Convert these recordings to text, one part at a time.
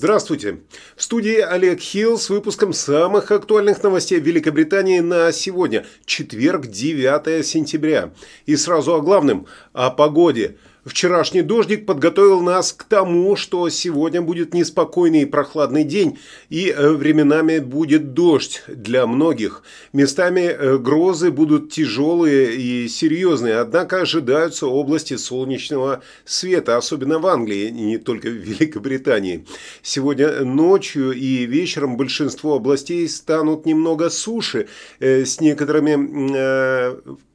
Здравствуйте! В студии Олег Хилл с выпуском самых актуальных новостей Великобритании на сегодня, четверг, 9 сентября. И сразу о главном – о погоде – Вчерашний дождик подготовил нас к тому, что сегодня будет неспокойный и прохладный день, и э, временами будет дождь для многих. Местами э, грозы будут тяжелые и серьезные, однако ожидаются области солнечного света, особенно в Англии, не только в Великобритании. Сегодня ночью и вечером большинство областей станут немного суше, э, с некоторыми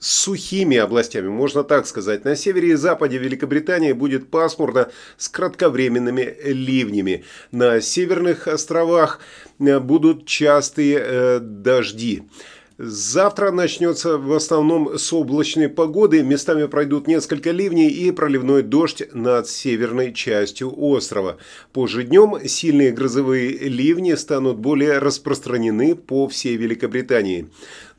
сухими областями, можно так сказать. На севере и западе Великобритании будет пасмурно с кратковременными ливнями. На северных островах э, будут частые э, дожди. Завтра начнется в основном с облачной погоды, местами пройдут несколько ливней и проливной дождь над северной частью острова. Позже днем сильные грозовые ливни станут более распространены по всей Великобритании.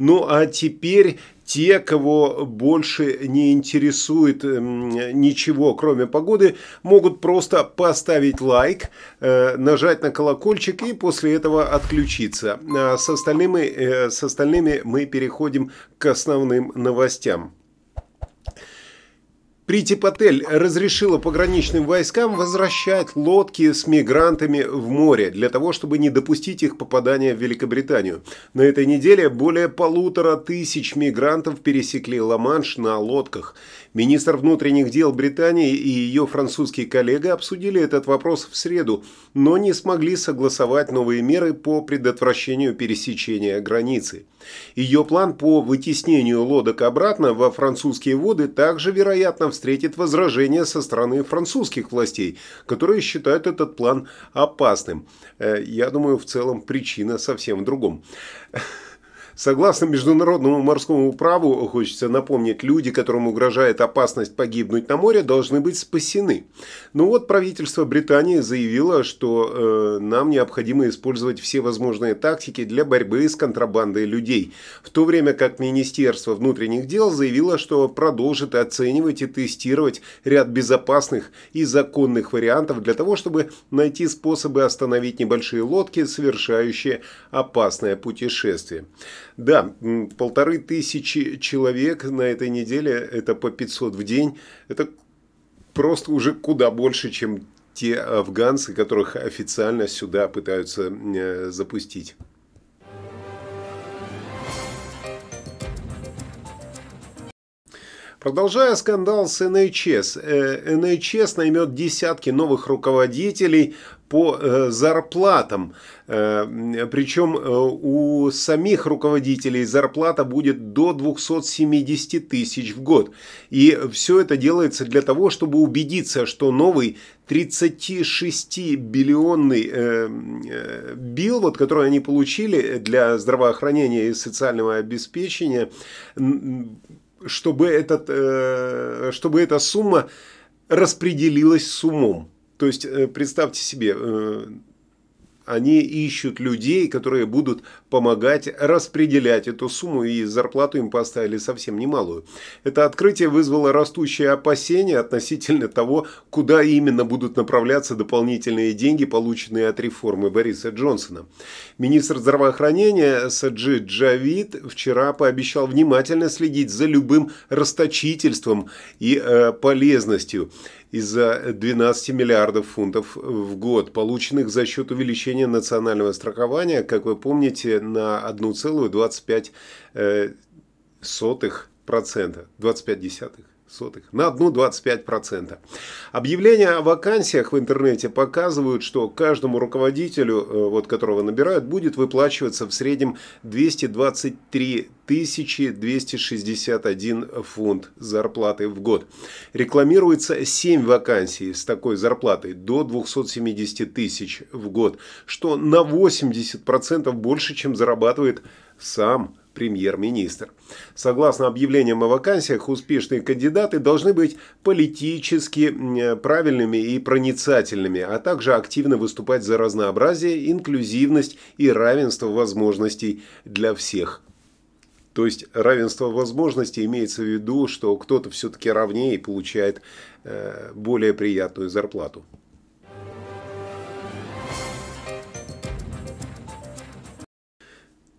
Ну а теперь те, кого больше не интересует эм, ничего, кроме погоды, могут просто поставить лайк, э, нажать на колокольчик и после этого отключиться. А с остальными, э, с остальными мы переходим к основным новостям. Прити Патель разрешила пограничным войскам возвращать лодки с мигрантами в море для того, чтобы не допустить их попадания в Великобританию. На этой неделе более полутора тысяч мигрантов пересекли Ла-Манш на лодках. Министр внутренних дел Британии и ее французский коллега обсудили этот вопрос в среду, но не смогли согласовать новые меры по предотвращению пересечения границы. Ее план по вытеснению лодок обратно во французские воды также, вероятно, встретит возражения со стороны французских властей, которые считают этот план опасным. Э, я думаю, в целом причина совсем в другом. Согласно международному морскому праву, хочется напомнить, люди, которым угрожает опасность погибнуть на море, должны быть спасены. Но вот правительство Британии заявило, что э, нам необходимо использовать все возможные тактики для борьбы с контрабандой людей, в то время как Министерство внутренних дел заявило, что продолжит оценивать и тестировать ряд безопасных и законных вариантов для того, чтобы найти способы остановить небольшие лодки, совершающие опасное путешествие. Да, полторы тысячи человек на этой неделе, это по 500 в день, это просто уже куда больше, чем те афганцы, которых официально сюда пытаются э, запустить. Продолжая скандал с NHS, NHS э, наймет десятки новых руководителей по э, зарплатам. Э, Причем у самих руководителей зарплата будет до 270 тысяч в год. И все это делается для того, чтобы убедиться, что новый 36 биллионный билл, вот, который они получили для здравоохранения и социального обеспечения, чтобы, этот, э, чтобы эта сумма распределилась с умом. То есть, э, представьте себе, э, они ищут людей, которые будут помогать распределять эту сумму, и зарплату им поставили совсем немалую. Это открытие вызвало растущие опасения относительно того, куда именно будут направляться дополнительные деньги, полученные от реформы Бориса Джонсона. Министр здравоохранения Саджи Джавид вчера пообещал внимательно следить за любым расточительством и э, полезностью из-за 12 миллиардов фунтов в год, полученных за счет увеличения национального страхования, как вы помните, на 1,25%. 25 десятых сотых, на одну 25%. Объявления о вакансиях в интернете показывают, что каждому руководителю, э, вот, которого набирают, будет выплачиваться в среднем 223 261 фунт зарплаты в год. Рекламируется 7 вакансий с такой зарплатой до 270 тысяч в год, что на 80% больше, чем зарабатывает сам премьер-министр. Согласно объявлениям о вакансиях, успешные кандидаты должны быть политически правильными и проницательными, а также активно выступать за разнообразие, инклюзивность и равенство возможностей для всех. То есть равенство возможностей имеется в виду, что кто-то все-таки равнее и получает э, более приятную зарплату.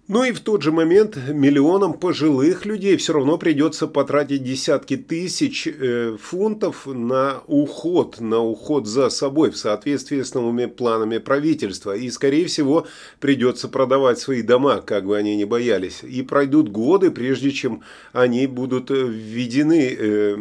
Ну и в тот же момент миллионам пожилых людей все равно придется потратить десятки тысяч э, фунтов на уход, на уход за собой в соответствии с новыми планами правительства. И, скорее всего, придется продавать свои дома, как бы они ни боялись. И пройдут годы, прежде чем они будут введены, э,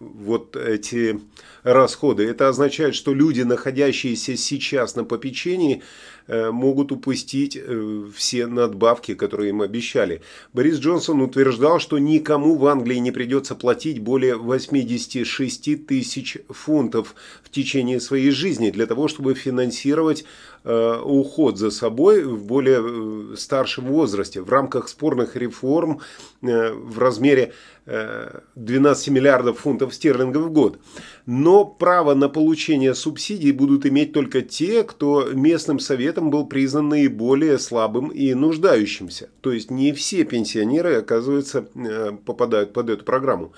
вот эти расходы. Это означает, что люди, находящиеся сейчас на попечении, Э, могут упустить э, все надбавки, которые им обещали. Борис Джонсон утверждал, что никому в Англии не придется платить более 86 тысяч фунтов в течение своей жизни для того, чтобы финансировать э, уход за собой в более старшем возрасте в рамках спорных реформ в размере 12 миллиардов фунтов стерлингов в год. Но право на получение субсидий будут иметь только те, кто местным советом был признан наиболее слабым и нуждающимся. То есть не все пенсионеры, оказывается, э, попадают под эту программу.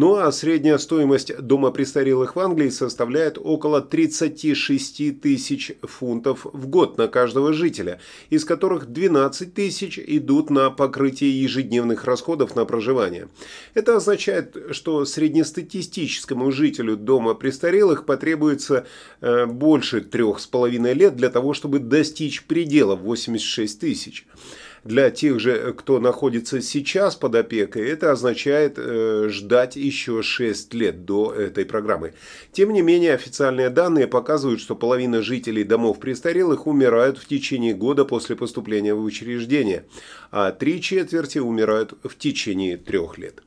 Ну а средняя стоимость дома престарелых в Англии составляет около 36 тысяч фунтов в год на каждого жителя, из которых 12 тысяч идут на покрытие ежедневных расходов на проживание. Это означает, что среднестатистическому жителю дома престарелых потребуется э, больше трех с половиной лет для того, чтобы достичь предела 86 тысяч для тех же, кто находится сейчас под опекой, это означает э, ждать еще 6 лет до этой программы. Тем не менее, официальные данные показывают, что половина жителей домов престарелых умирают в течение года после поступления в учреждение, а три четверти умирают в течение трех лет.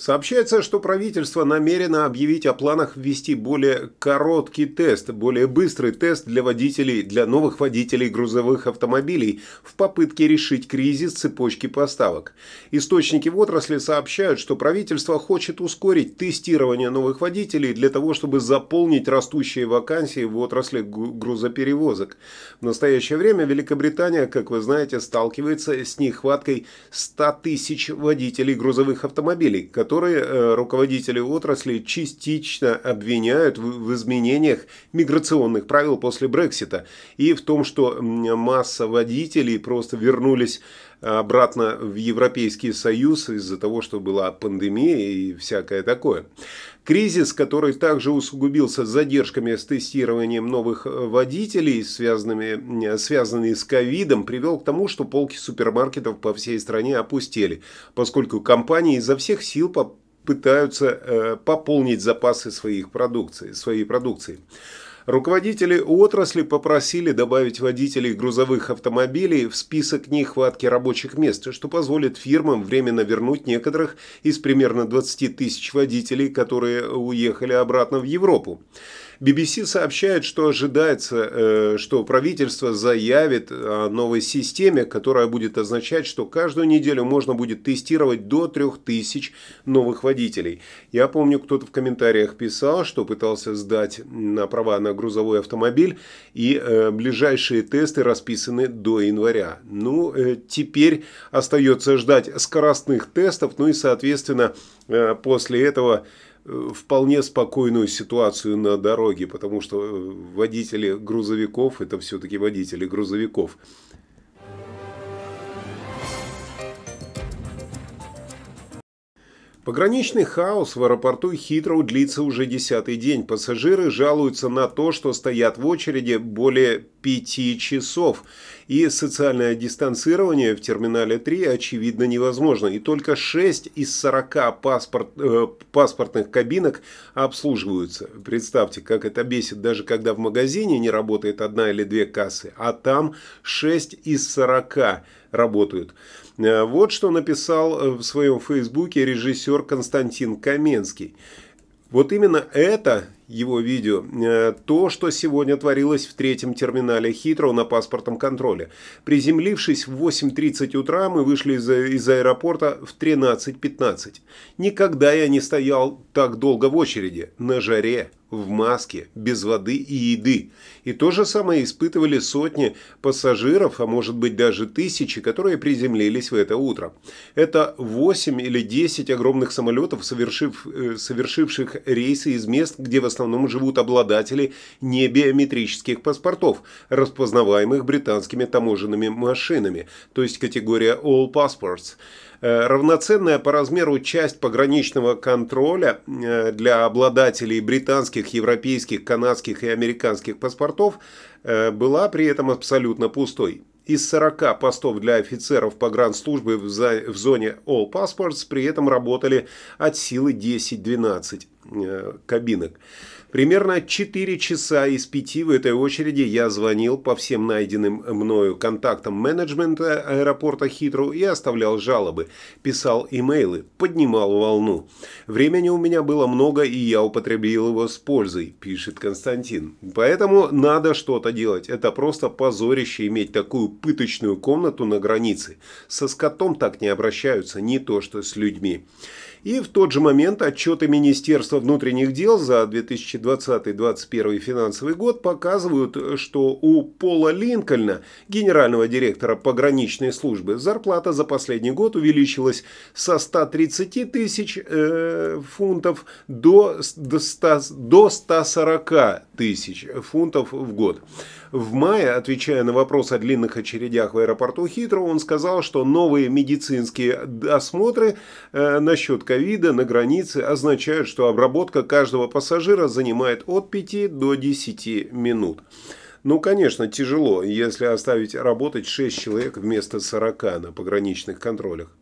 Сообщается, что правительство намерено объявить о планах ввести более короткий тест, более быстрый тест для водителей, для новых водителей грузовых автомобилей в попытке решить кризис цепочки поставок. Источники в отрасли сообщают, что правительство хочет ускорить тестирование новых водителей для того, чтобы заполнить растущие вакансии в отрасли грузоперевозок. В настоящее время Великобритания, как вы знаете, сталкивается с нехваткой 100 тысяч водителей грузовых автомобилей, э, руководители отрасли частично обвиняют в изменениях миграционных правил после Брексита. И в том, что масса водителей просто вернулись обратно в Европейский Союз из-за того, что была пандемия и всякое такое. Кризис, который также усугубился задержками с тестированием новых водителей, связанными, связанные с ковидом, привел к тому, что полки супермаркетов по всей стране опустели, поскольку компании изо всех сил пытаются э, пополнить запасы своих продукции, своей продукции. Руководители отрасли попросили добавить водителей грузовых автомобилей в список нехватки рабочих мест, что позволит фирмам временно вернуть некоторых из примерно 20 тысяч водителей, которые уехали обратно в Европу. BBC сообщает, что ожидается, э, что правительство заявит о новой системе, которая будет означать, что каждую неделю можно будет тестировать до 3000 новых водителей. Я помню, кто-то в комментариях писал, что пытался сдать на права на грузовой автомобиль, и э, ближайшие тесты расписаны до января. Ну, э, теперь остается ждать скоростных тестов, ну и, соответственно, после этого вполне спокойную ситуацию на дороге, потому что э, водители грузовиков – это все-таки водители грузовиков. Пограничный хаос в аэропорту Хитроу длится уже десятый день. Пассажиры жалуются на то, что стоят в очереди более пяти часов. И социальное дистанцирование в терминале 3 очевидно невозможно. И только 6 из 40 паспорт, э, паспортных кабинок обслуживаются. Представьте, как это бесит, даже когда в магазине не работает одна или две кассы, а там 6 из 40 работают. Э, вот что написал э, в своем фейсбуке режиссер Константин Каменский. Вот именно это его видео, э, то, что сегодня творилось в третьем терминале Хитроу на паспортном контроле. Приземлившись в 8.30 утра, мы вышли из, из аэропорта в 13.15. Никогда я не стоял так долго в очереди, на жаре в маске, без воды и еды. И то же самое испытывали сотни пассажиров, а может быть даже тысячи, которые приземлились в это утро. Это 8 или 10 огромных самолетов, совершив, э, совершивших рейсы из мест, где в основном основном живут обладатели небиометрических паспортов, распознаваемых британскими таможенными машинами, то есть категория All Passports. Э, равноценная по размеру часть пограничного контроля э, для обладателей британских, европейских, канадских и американских паспортов э, была при этом абсолютно пустой. Из 40 постов для офицеров погранслужбы в зоне All Passports при этом работали от силы 10-12 кабинок. Примерно 4 часа из 5 в этой очереди я звонил по всем найденным мною контактам менеджмента аэропорта Хитру и оставлял жалобы, писал имейлы, поднимал волну. Времени у меня было много, и я употребил его с пользой, пишет Константин. Поэтому надо что-то делать. Это просто позорище иметь такую пыточную комнату на границе. Со скотом так не обращаются, не то что с людьми. И в тот же момент отчеты Министерства внутренних дел за 2020-2021 финансовый год показывают, что у Пола Линкольна, генерального директора пограничной службы, зарплата за последний год увеличилась со 130 тысяч э, фунтов до, до, 100, до 140 тысяч фунтов в год. В мае, отвечая на вопрос о длинных очередях в аэропорту Хитро, он сказал, что новые медицинские осмотры э, насчет ковида на границе означают, что обработка каждого пассажира занимает от 5 до 10 минут. Ну, конечно, тяжело, если оставить работать 6 человек вместо 40 на пограничных контролях.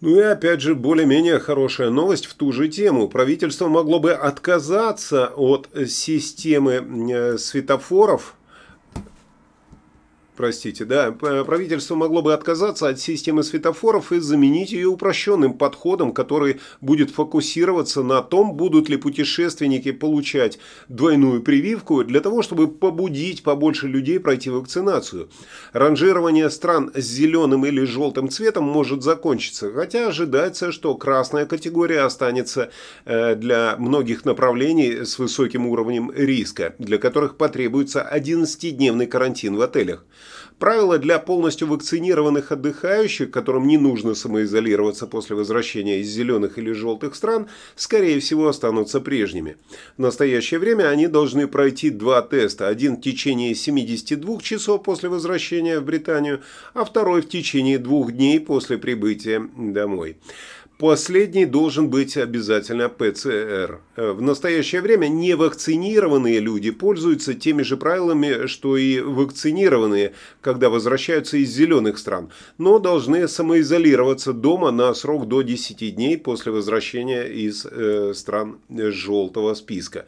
Ну и опять же, более-менее хорошая новость в ту же тему. Правительство могло бы отказаться от системы э, светофоров Простите, да, правительство могло бы отказаться от системы светофоров и заменить ее упрощенным подходом, который будет фокусироваться на том, будут ли путешественники получать двойную прививку для того, чтобы побудить побольше людей пройти вакцинацию. Ранжирование стран с зеленым или желтым цветом может закончиться, хотя ожидается, что красная категория останется э, для многих направлений с высоким уровнем риска, для которых потребуется 11-дневный карантин в отелях. Правила для полностью вакцинированных отдыхающих, которым не нужно самоизолироваться после возвращения из зеленых или желтых стран, скорее всего останутся прежними. В настоящее время они должны пройти два теста. Один в течение 72 часов после возвращения в Британию, а второй в течение двух дней после прибытия домой. Последний должен быть обязательно ПЦР. В настоящее время невакцинированные люди пользуются теми же правилами, что и вакцинированные, когда возвращаются из зеленых стран, но должны самоизолироваться дома на срок до 10 дней после возвращения из э, стран желтого списка.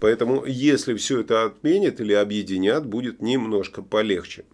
Поэтому, если все это отменят или объединят, будет немножко полегче.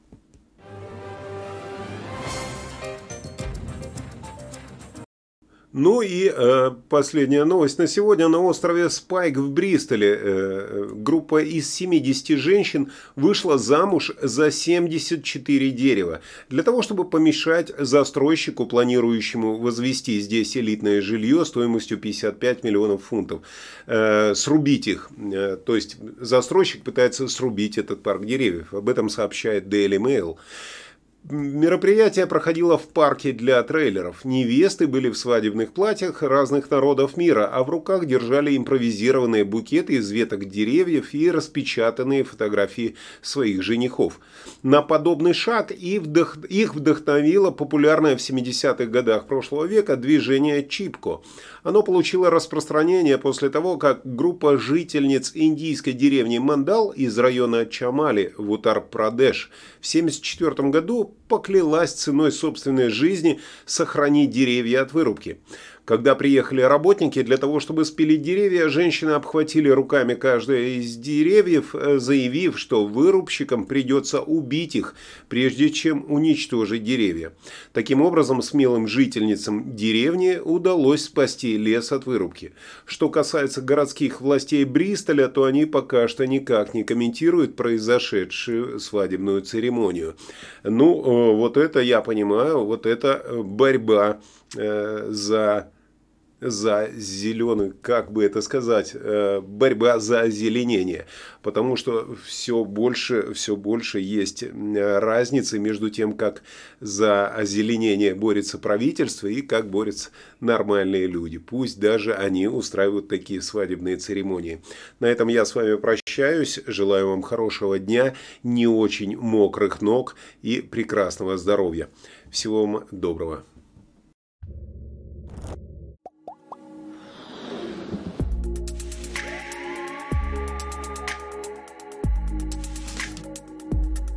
Ну и э, последняя новость на сегодня. На острове Спайк в Бристоле э, группа из 70 женщин вышла замуж за 74 дерева. Для того, чтобы помешать застройщику, планирующему возвести здесь элитное жилье стоимостью 55 миллионов фунтов. Э, срубить их. Э, то есть застройщик пытается срубить этот парк деревьев. Об этом сообщает Daily Mail. Мероприятие проходило в парке для трейлеров. Невесты были в свадебных платьях разных народов мира, а в руках держали импровизированные букеты из веток деревьев и распечатанные фотографии своих женихов. На подобный шаг их вдохновило популярное в 70-х годах прошлого века движение Чипко – оно получило распространение после того, как группа жительниц индийской деревни Мандал из района Чамали в Утар-Прадеш в 1974 году поклялась ценой собственной жизни сохранить деревья от вырубки. Когда приехали работники для того, чтобы спилить деревья, женщины обхватили руками каждое из деревьев, э, заявив, что вырубщикам придется убить их, прежде чем уничтожить деревья. Таким образом, смелым жительницам деревни удалось спасти лес от вырубки. Что касается городских властей Бристоля, то они пока что никак не комментируют произошедшую свадебную церемонию. Ну, э, вот это я понимаю, вот это борьба Э, за за зеленый, как бы это сказать, э, борьба за озеленение. Потому что все больше, все больше есть разницы между тем, как за озеленение борется правительство и как борются нормальные люди. Пусть даже они устраивают такие свадебные церемонии. На этом я с вами прощаюсь. Желаю вам хорошего дня, не очень мокрых ног и прекрасного здоровья. Всего вам доброго.